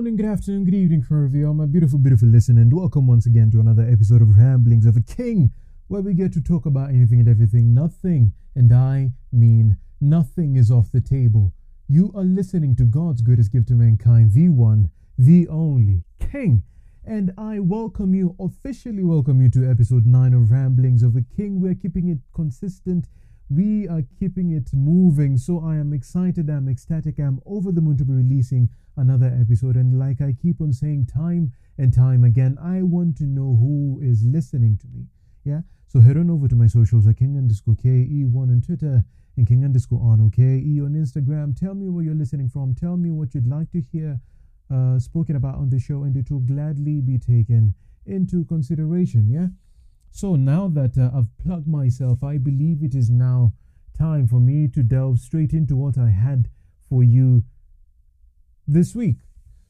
morning, good afternoon, good evening for you, all my beautiful, beautiful listener, and welcome once again to another episode of Ramblings of a King, where we get to talk about anything and everything. Nothing, and I mean nothing, is off the table. You are listening to God's greatest gift to mankind, the one, the only King. And I welcome you, officially welcome you to episode 9 of Ramblings of a King. We're keeping it consistent we are keeping it moving. So I am excited, I'm ecstatic, I'm over the moon to be releasing another episode. And like I keep on saying time and time again, I want to know who is listening to me. Yeah. So head on over to my socials at King underscore KE1 on Twitter and King underscore Arno KE on Instagram. Tell me where you're listening from. Tell me what you'd like to hear uh, spoken about on the show, and it will gladly be taken into consideration. Yeah. So now that uh, I've plugged myself, I believe it is now time for me to delve straight into what I had for you this week.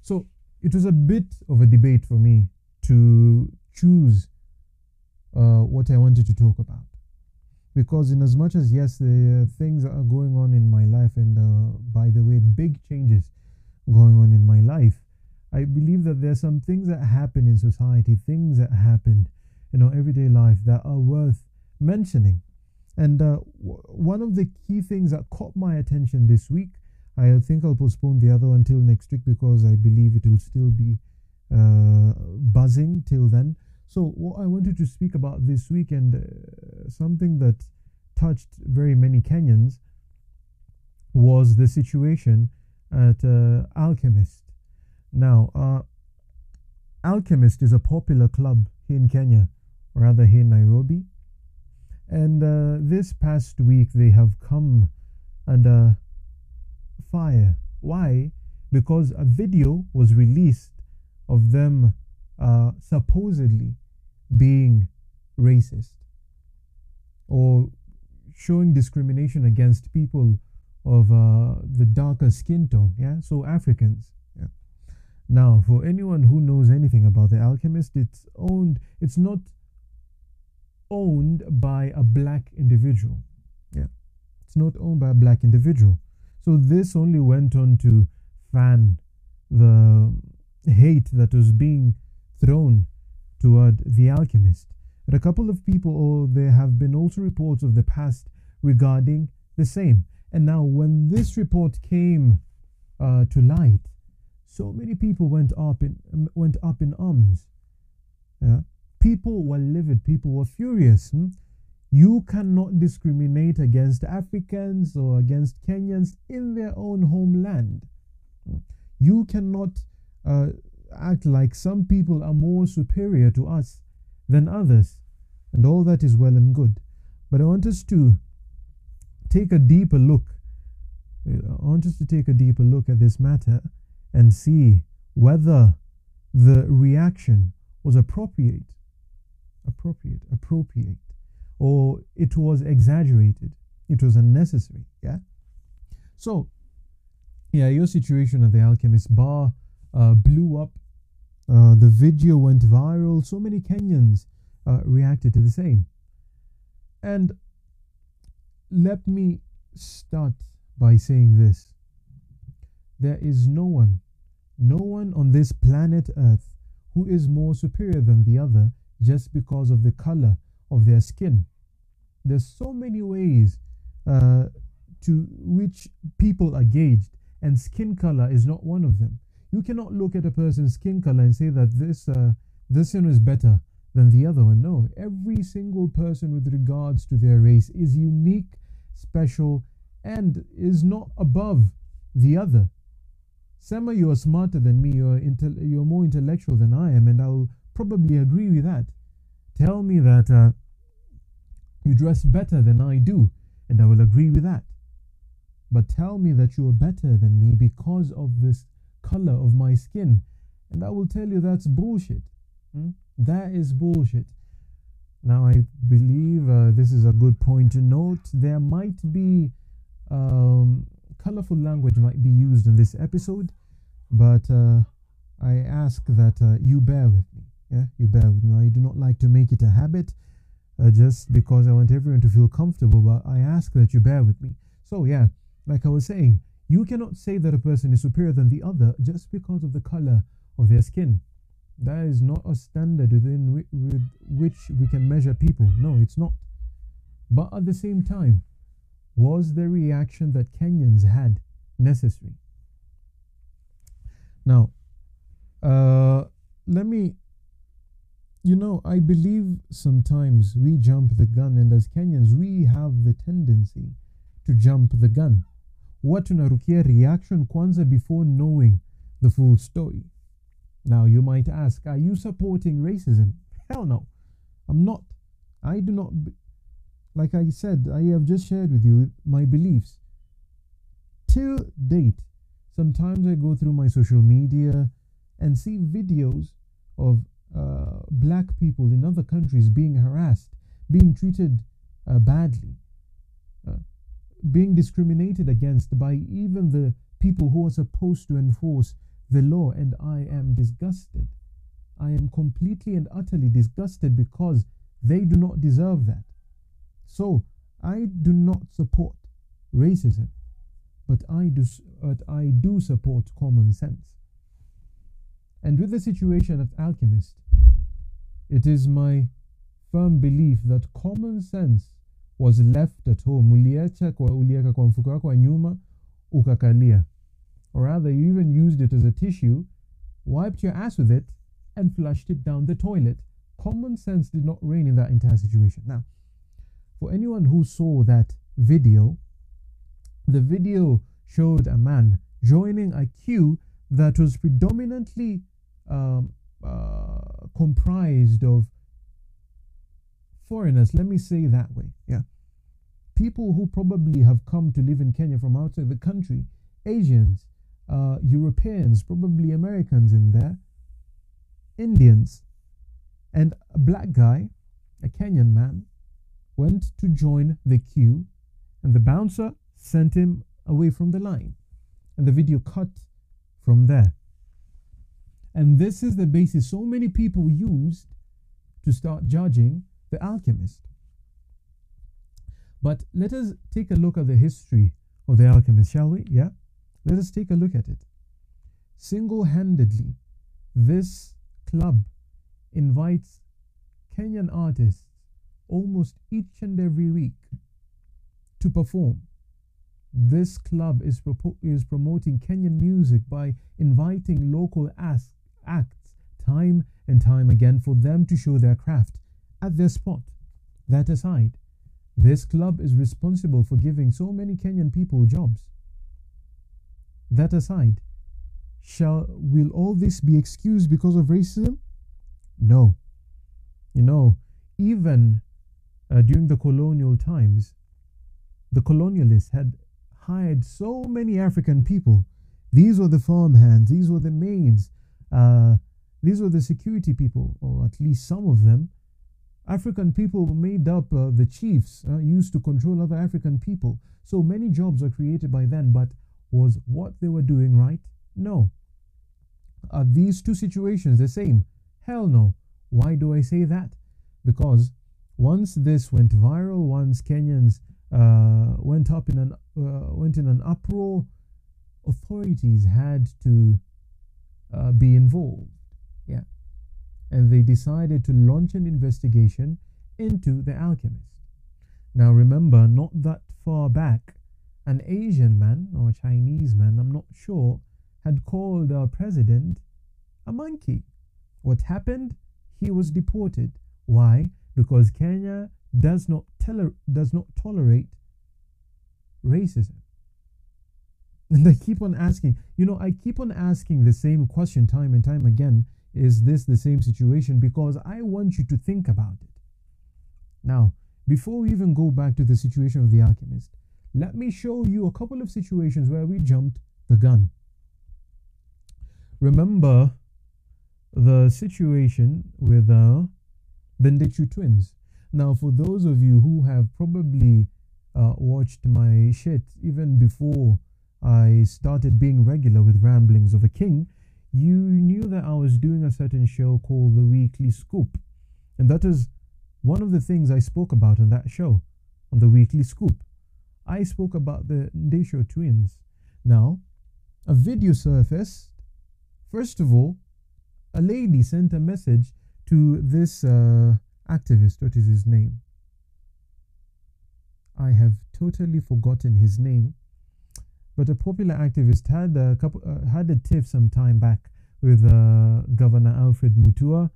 So it was a bit of a debate for me to choose uh, what I wanted to talk about. Because, in as much as, yes, the uh, things are going on in my life, and uh, by the way, big changes going on in my life, I believe that there are some things that happen in society, things that happen you our everyday life that are worth mentioning. And uh, w- one of the key things that caught my attention this week i think i'll postpone the other until next week because i believe it will still be uh, buzzing till then. So what i wanted to speak about this week and uh, something that touched very many kenyans was the situation at uh, alchemist. Now uh, alchemist is a popular club in kenya rather here in Nairobi. And uh, this past week they have come under fire. Why? Because a video was released of them uh, supposedly being racist or showing discrimination against people of uh, the darker skin tone. Yeah, so Africans. Yeah. Now, for anyone who knows anything about the Alchemist, it's owned. It's not owned by a black individual. Yeah. It's not owned by a black individual. So this only went on to fan the hate that was being thrown toward the alchemist. And a couple of people, or there have been also reports of the past regarding the same. And now, when this report came uh, to light, so many people went up in went up in arms. Yeah? People were livid, people were furious. Hmm? You cannot discriminate against Africans or against Kenyans in their own homeland. Hmm? You cannot uh, act like some people are more superior to us than others. And all that is well and good. But I want us to take a deeper look. Uh, I want us to take a deeper look at this matter and see whether the reaction was appropriate appropriate, appropriate, or it was exaggerated, it was unnecessary. Yeah. So, yeah, your situation at the Alchemist Bar uh, blew up. Uh, the video went viral. So many Kenyans uh, reacted to the same. And let me start by saying this there is no one, no one on this planet Earth who is more superior than the other just because of the color of their skin. There's so many ways uh, to which people are gauged, and skin color is not one of them. You cannot look at a person's skin color and say that this uh, this one is better than the other one. No, every single person with regards to their race is unique, special, and is not above the other. Sema, you are smarter than me. You're intel- you're more intellectual than I am, and I'll probably agree with that. Tell me that uh, you dress better than I do, and I will agree with that. But tell me that you are better than me because of this color of my skin, and I will tell you that's bullshit. Hmm? That is bullshit. Now, I believe uh, this is a good point to note. There might be um, colorful language might be used in this episode, but uh, I ask that uh, you bear with me. Yeah, you bear with me. I do not like to make it a habit uh, just because I want everyone to feel comfortable, but I ask that you bear with me. So, yeah, like I was saying, You cannot say that a person is superior than the other just because of the color of their skin. That is not a standard within with which we can measure people. No, it's not. But at the same time, was the reaction that Kenyans had necessary? Now, uh, let me, you know, I believe sometimes we jump the gun, and as Kenyans, we have the tendency to jump the gun. What tunarukia reaction kwanza before knowing the full story. Now, you might ask, are you supporting racism? Hell no, I'm not. I do not, like I said, I have just shared with you my beliefs. Till date, sometimes I go through my social media and see videos of uh, black people in other countries being harassed, being treated uh, badly, uh, being discriminated against by even the people who are supposed to enforce the law, and I am disgusted. I am completely and utterly disgusted because they do not deserve that. So I do not support racism, but I do, but I do support common sense. And with the situation at Alchemist, it is my firm belief that common sense was left at home. Uliacha kwa kwa mfuko wako wa nyuma ukakalia. Or rather, you even used it as a tissue, wiped your ass with it, and flushed it down the toilet. Common sense did not reign in that entire situation. Now, for anyone who saw that video, the video showed a man joining a queue that was predominantly um, uh, comprised of foreigners, let me say that way. Yeah. People who probably have come to live in Kenya from outside the country, Asians, uh, Europeans, probably Americans in there, Indians, and a black guy, a Kenyan man, went to join the queue, and the bouncer sent him away from the line. And the video cut from there. And this is the basis so many people used to start judging the alchemist. But let us take a look at the history of the alchemist, shall we? Yeah? Let us take a look at it. Single handedly, this club invites Kenyan artists almost each and every week to perform. This club is, is promoting Kenyan music by inviting local acts time and time again for them to show their craft at their spot. That aside, this club is responsible for giving so many Kenyan people jobs. That aside, shall will all this be excused because of racism? No. You know, even uh, during the colonial times, the colonialists had hired so many African people. These were the farmhands, these were the maids, uh, these were the security people, or at least some of them. African people made up uh, the chiefs, uh, used to control other African people. So many jobs are created by then, but was what they were doing right? No. Are these two situations the same? Hell no. Why do I say that? Because once this went viral, once Kenyans uh, went up in an uh, went in an uproar, authorities had to uh, be involved. Yeah, and they decided to launch an investigation into the alchemist. Now, remember, not that far back, an Asian man or Chinese man, I'm not sure, had called our president a monkey. What happened? He was deported. Why? Because Kenya does not does not tolerate racism. And I keep on asking, you know, I keep on asking the same question time and time again. Is this the same situation? Because I want you to think about it. Now, before we even go back to the situation of the alchemist, let me show you a couple of situations where we jumped the gun. Remember the situation with uh, the Ndichu twins. Now, for those of you who have probably uh, watched my shit even before I started being regular with Ramblings of a King, you knew that I was doing a certain show called The Weekly Scoop. And that is one of the things I spoke about on that show, on The Weekly Scoop. I spoke about the Ndichu twins. Now, a video surfaced. First of all, a lady sent a message to this uh, activist. What is his name? I have totally forgotten his name. But a popular activist had a couple uh, had a tiff some time back with uh, Governor Alfred Mutua,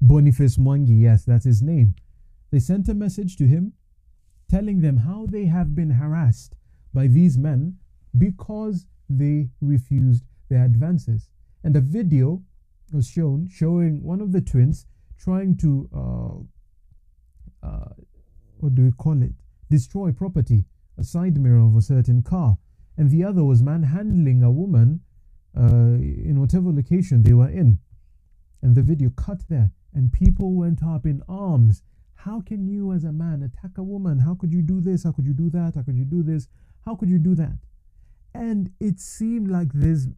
Boniface Mwangi. Yes, that's his name. They sent a message to him, telling them how they have been harassed by these men because they refused their advances. And a video was shown showing one of the twins trying to uh, uh, what do we call it? Destroy property, a side mirror of a certain car, and the other was manhandling a woman uh, in whatever location they were in. And the video cut there, and people went up in arms. How can you, as a man, attack a woman? How could you do this? How could you do that? How could you do this? How could you do that? And it seemed like this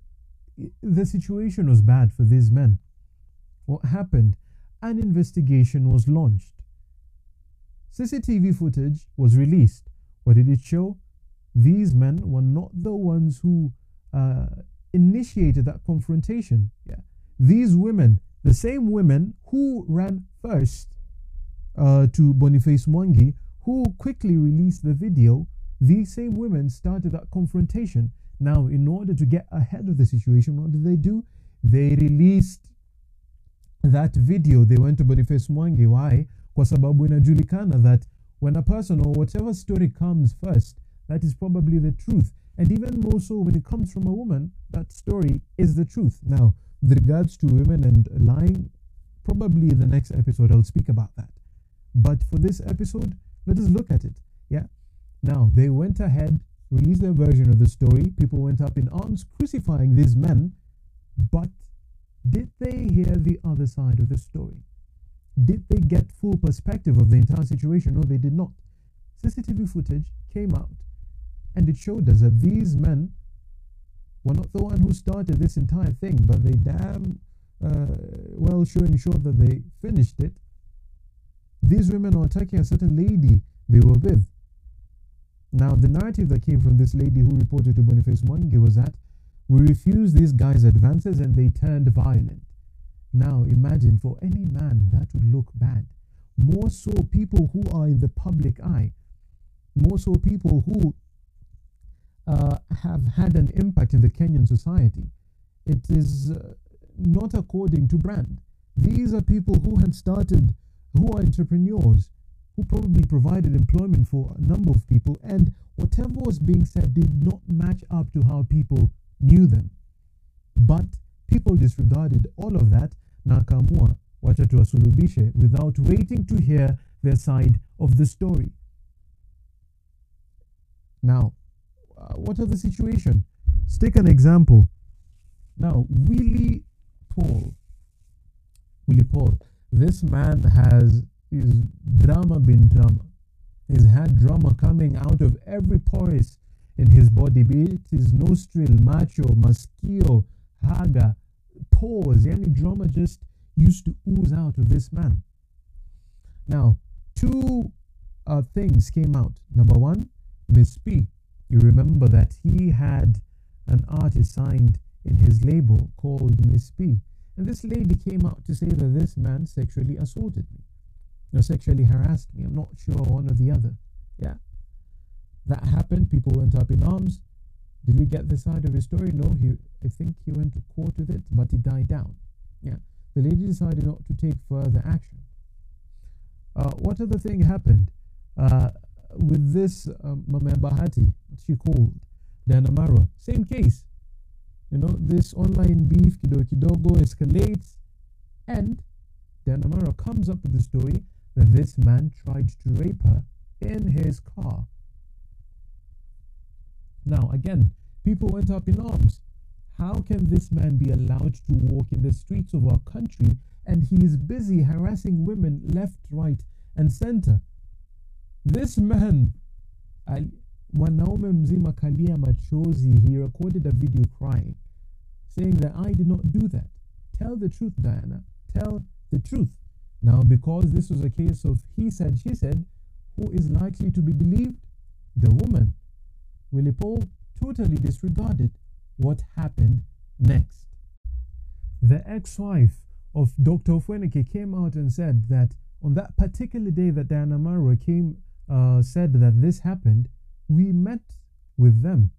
the situation was bad for these men. What happened? An investigation was launched. CCTV footage was released. What did it show? These men were not the ones who uh, initiated that confrontation. Yeah. These women, the same women who ran first uh, to Boniface Mwangi, who quickly released the video, these same women started that confrontation. Now, in order to get ahead of the situation, what did they do? They released that video. They went to Boniface Mwangi. Why? Kwa sababu inajulikana that when a person or whatever story comes first, that is probably the truth. And even more so when it comes from a woman, that story is the truth. Now, with regards to women and lying, probably the next episode I'll speak about that. But for this episode, let us look at it. Yeah. Now, they went ahead, released their version of the story. People went up in arms crucifying these men. But did they hear the other side of the story? Did they get full perspective of the entire situation? No, they did not. CCTV footage came out and it showed us that these men were not the one who started this entire thing, but they damn uh, well sure ensured that they finished it. These women are attacking a certain lady they were with. Now, the narrative that came from this lady who reported to Boniface Mwangi was that we refused these guys' advances and they turned violent. Now, imagine for any man that would look bad. More so, people who are in the public eye, more so, people who uh, have had an impact in the Kenyan society. It is uh, not according to brand. These are people who had started, who are entrepreneurs, who probably provided employment for a number of people, and whatever was being said did not match up to how people knew them. But people disregarded all of that na akaamua wacha without waiting to hear their side of the story. Now, uh, what are the situation? Let's take an example. Now, Willie Paul. Willie Paul. This man has his drama been drama. He's had drama coming out of every pores in his body, be it his nostril, macho, maskio, haga, pores. Any drama just used to ooze out of this man. Now, two uh, things came out. Number one, Miss P you remember that he had an artist signed in his label called Miss P. And this lady came out to say that this man sexually assaulted me, or sexually harassed me. I'm not sure one or the other. Yeah. That happened. People went up in arms. Did we get the side of his story? No, he I think he went to court with it, but it died down. Yeah. The lady decided not to take further action. Uh, what other thing happened? Uh, with this um, Bahati, she called Diana Marwa, same case. You know, this online beef kidogo kidogo escalates, and Diana Marwa comes up with the story that this man tried to rape her in his car. Now, again, people went up in arms. How can this man be allowed to walk in the streets of our country and he is busy harassing women left, right, and center? This man, mwanaume mzima kalia machozi, he recorded a video crying, saying that I did not do that. Tell the truth, Diana. Tell the truth. Now, because this was a case of he said, she said, who is likely to be believed? The woman. Willie Paul totally disregarded. What happened next? The ex wife of Dr. Ofweneke came out and said that on that particular day that Diana Marwa came, uh, said that this happened, we met with them,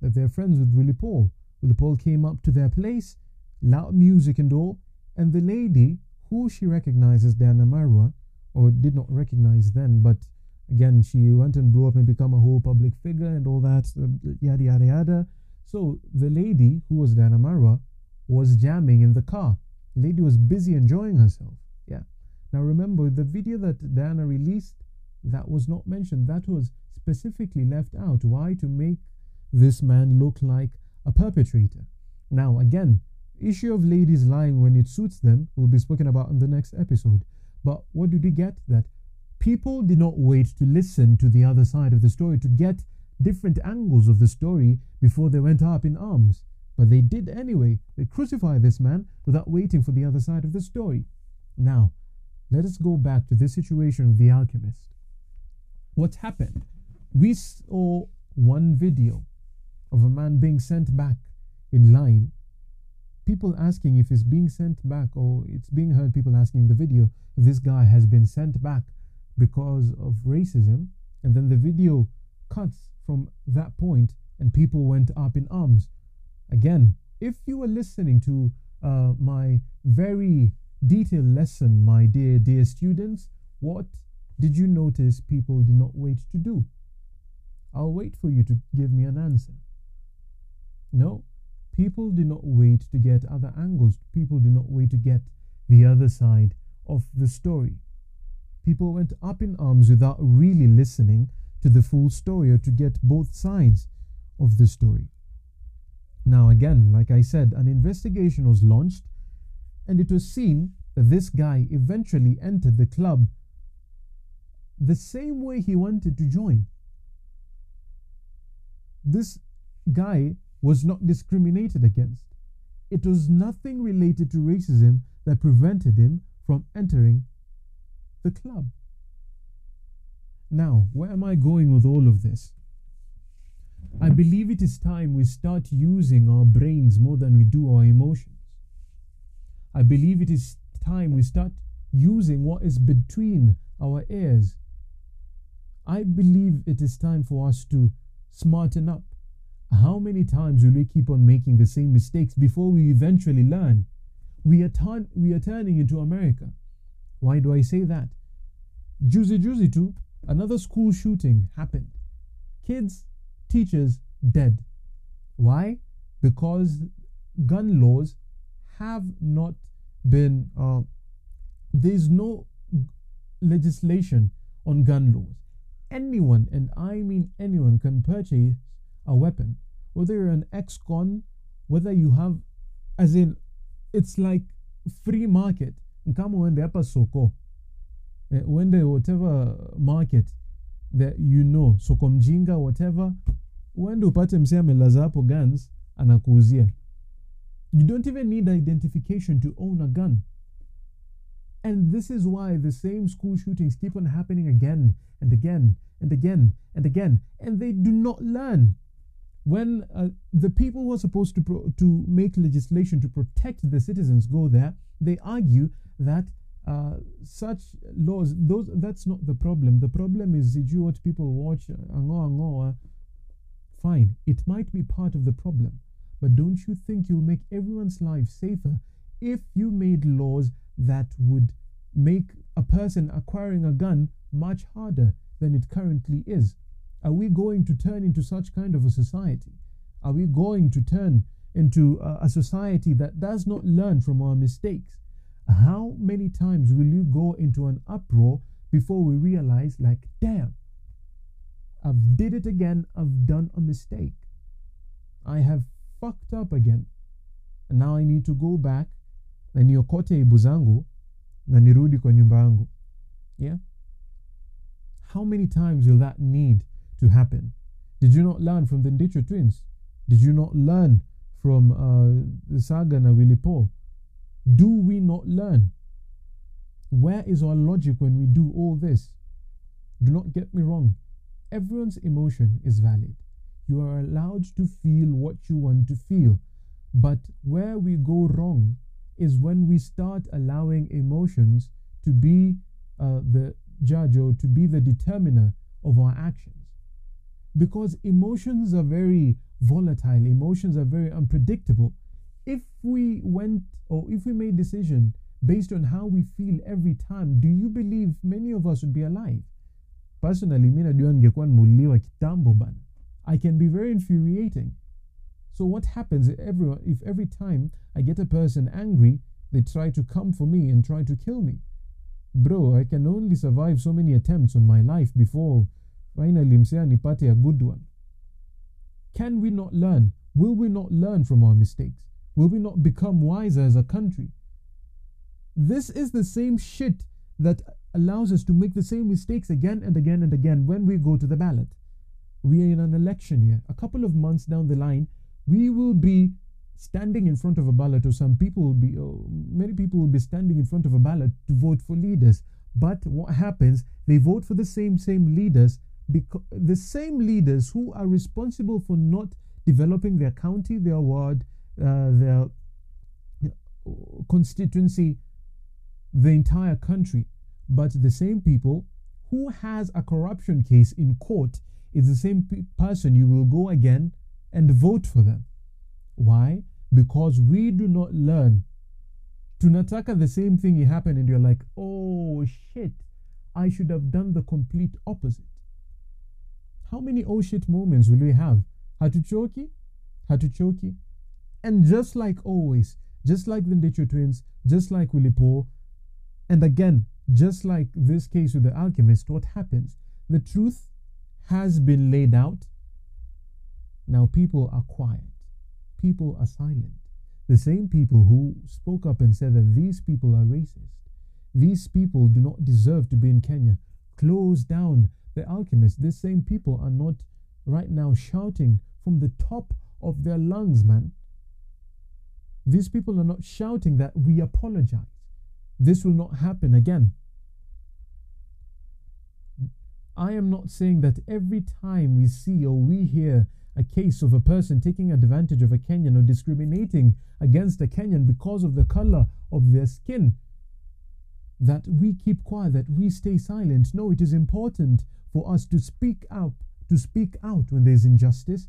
that they're friends with Willie Paul. Willie Paul came up to their place, loud music and all, and the lady, who she recognized as Diana Marwa, or did not recognize then, but again, she went and blew up and become a whole public figure and all that, yada, yada, yada. So the lady, who was Diana Marwa, was jamming in the car. The lady was busy enjoying herself. Yeah. Now remember, the video that Diana released, that was not mentioned. That was specifically left out. Why? To make this man look like a perpetrator. Now, again, issue of ladies lying when it suits them will be spoken about in the next episode. But what did we get? That people did not wait to listen to the other side of the story to get different angles of the story before they went up in arms. But they did anyway. They crucified this man without waiting for the other side of the story. Now, let us go back to this situation of the alchemist. What happened? We saw one video of a man being sent back in line. People asking if he's being sent back, or it's being heard people asking in the video this guy has been sent back because of racism. And then the video cuts from that point, and people went up in arms. Again, if you were listening to uh, my very detailed lesson, my dear, dear students, what did you notice people did not wait to do? I'll wait for you to give me an answer. No, people do not wait to get other angles. People do not wait to get the other side of the story. People went up in arms without really listening to the full story or to get both sides of the story. Now, again, like I said, an investigation was launched, and it was seen that this guy eventually entered the club the same way he wanted to join. This guy was not discriminated against. It was nothing related to racism that prevented him from entering the club. Now, where am I going with all of this? I believe it is time we start using our brains more than we do our emotions. I believe it is time we start using what is between our ears. I believe it is time for us to smarten up. How many times will we keep on making the same mistakes before we eventually learn? We are, turn, we are turning into America. Why do I say that? Juicy Juicy too, another school shooting happened. Kids teachers dead. Why? Because gun laws have not been, uh, there's no legislation on gun laws. Anyone, and I mean anyone, can purchase a weapon, whether you're an ex con, whether you have, as in, it's like free market. When the upper soko, eh, when the whatever market that you know, soko mjinga, whatever, uende upate msee amelaza hapo guns anakuuzia. You don't even need identification to own a gun and this is why the same school shootings keep on happening again and again and again and again and they do not learn. When uh, the people who are supposed to pro- to make legislation to protect the citizens go there they argue that uh, such laws those that's not the problem. The problem is you what people watch ango ango Fine, it might be part of the problem, but don't you think you'll make everyone's life safer if you made laws that would make a person acquiring a gun much harder than it currently is? Are we going to turn into such kind of a society? Are we going to turn into a, society that does not learn from our mistakes? How many times will you go into an uproar before we realize, like, damn, I've did it again. I've done a mistake. I have fucked up again. And now I need to go back na niokote aibu zangu na nirudi kwa nyumba yangu. Yeah? How many times will that need to happen? Did you not learn from the Ndichu twins? Did you not learn from uh, saga na Willie Paul? Do we not learn? Where is our logic when we do all this? Do not get me wrong everyone's emotion is valid. You are allowed to feel what you want to feel. But where we go wrong is when we start allowing emotions to be uh, the judge or to be the determiner of our actions. Because emotions are very volatile, emotions are very unpredictable. If we went or if we made decision based on how we feel every time, do you believe many of us would be alive? Personally, mi najua ningekuwa nimuliwa kitambo bana. I can be very infuriating. So what happens if every, if every time I get a person angry, they try to come for me and try to kill me? Bro, I can only survive so many attempts on my life before finally nipate a good one. Can we not learn? Will we not learn from our mistakes? Will we not become wiser as a country? This is the same shit that allows us to make the same mistakes again and again and again when we go to the ballot. We are in an election year. A couple of months down the line, we will be standing in front of a ballot, or some people will be, many people will be standing in front of a ballot to vote for leaders. But what happens? They vote for the same same leaders because the same leaders who are responsible for not developing their county, their ward, uh, their constituency, the entire country. But the same people who has a corruption case in court is the same pe- person you will go again and vote for them. Why? Because we do not learn. Tunataka the same thing happen and you're like, oh shit, I should have done the complete opposite. How many oh shit moments will we have? Hatuchoki? Hatuchoki? And just like always, just like the Ndichu twins, just like Willie Paul, and again, just like this case with the alchemist, what happens? The truth has been laid out. Now people are quiet. People are silent. The same people who spoke up and said that these people are racist, these people do not deserve to be in Kenya, close down the alchemist. These same people are not right now shouting from the top of their lungs, man. These people are not shouting that we apologize. This will not happen again. I am not saying that every time we see or we hear a case of a person taking advantage of a Kenyan or discriminating against a Kenyan because of the color of their skin, that we keep quiet, that we stay silent. No, it is important for us to speak out, to speak out when there's injustice,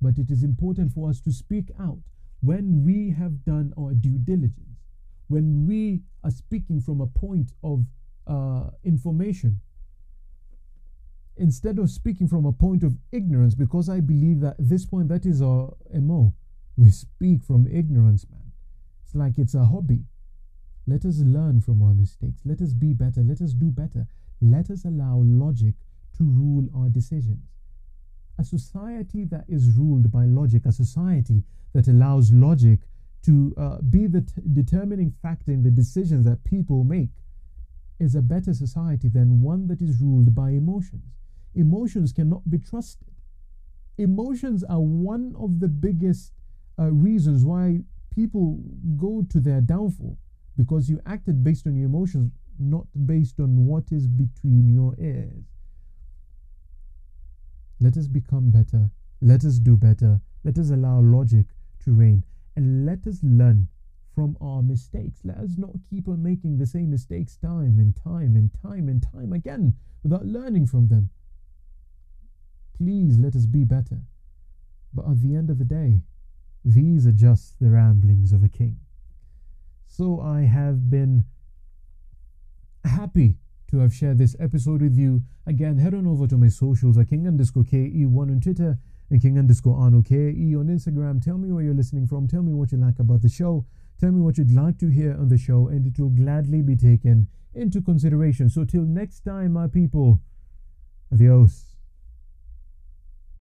but it is important for us to speak out when we have done our due diligence, when we are speaking from a point of uh, information instead of speaking from a point of ignorance, because I believe that at this point that is our MO. We speak from ignorance, man. It's like it's a hobby. Let us learn from our mistakes. Let us be better. Let us do better. Let us allow logic to rule our decisions. A society that is ruled by logic, a society that allows logic to uh, be the determining factor in the decisions that people make, is a better society than one that is ruled by emotions emotions cannot be trusted. Emotions are one of the biggest uh, reasons why people go to their downfall because you acted based on your emotions, not based on what is between your ears. Let us become better. Let us do better. Let us allow logic to reign. And let us learn from our mistakes. Let us not keep on making the same mistakes time and time and time and time again without learning from them. Please let us be better. But at the end of the day, these are just the ramblings of a king. So I have been happy to have shared this episode with you. Again, head on over to my socials at king underscore KE1 on Twitter and king underscore Arnold KE on Instagram. Tell me where you're listening from. Tell me what you like about the show. Tell me what you'd like to hear on the show, and it will gladly be taken into consideration. So, till next time, my people, adios.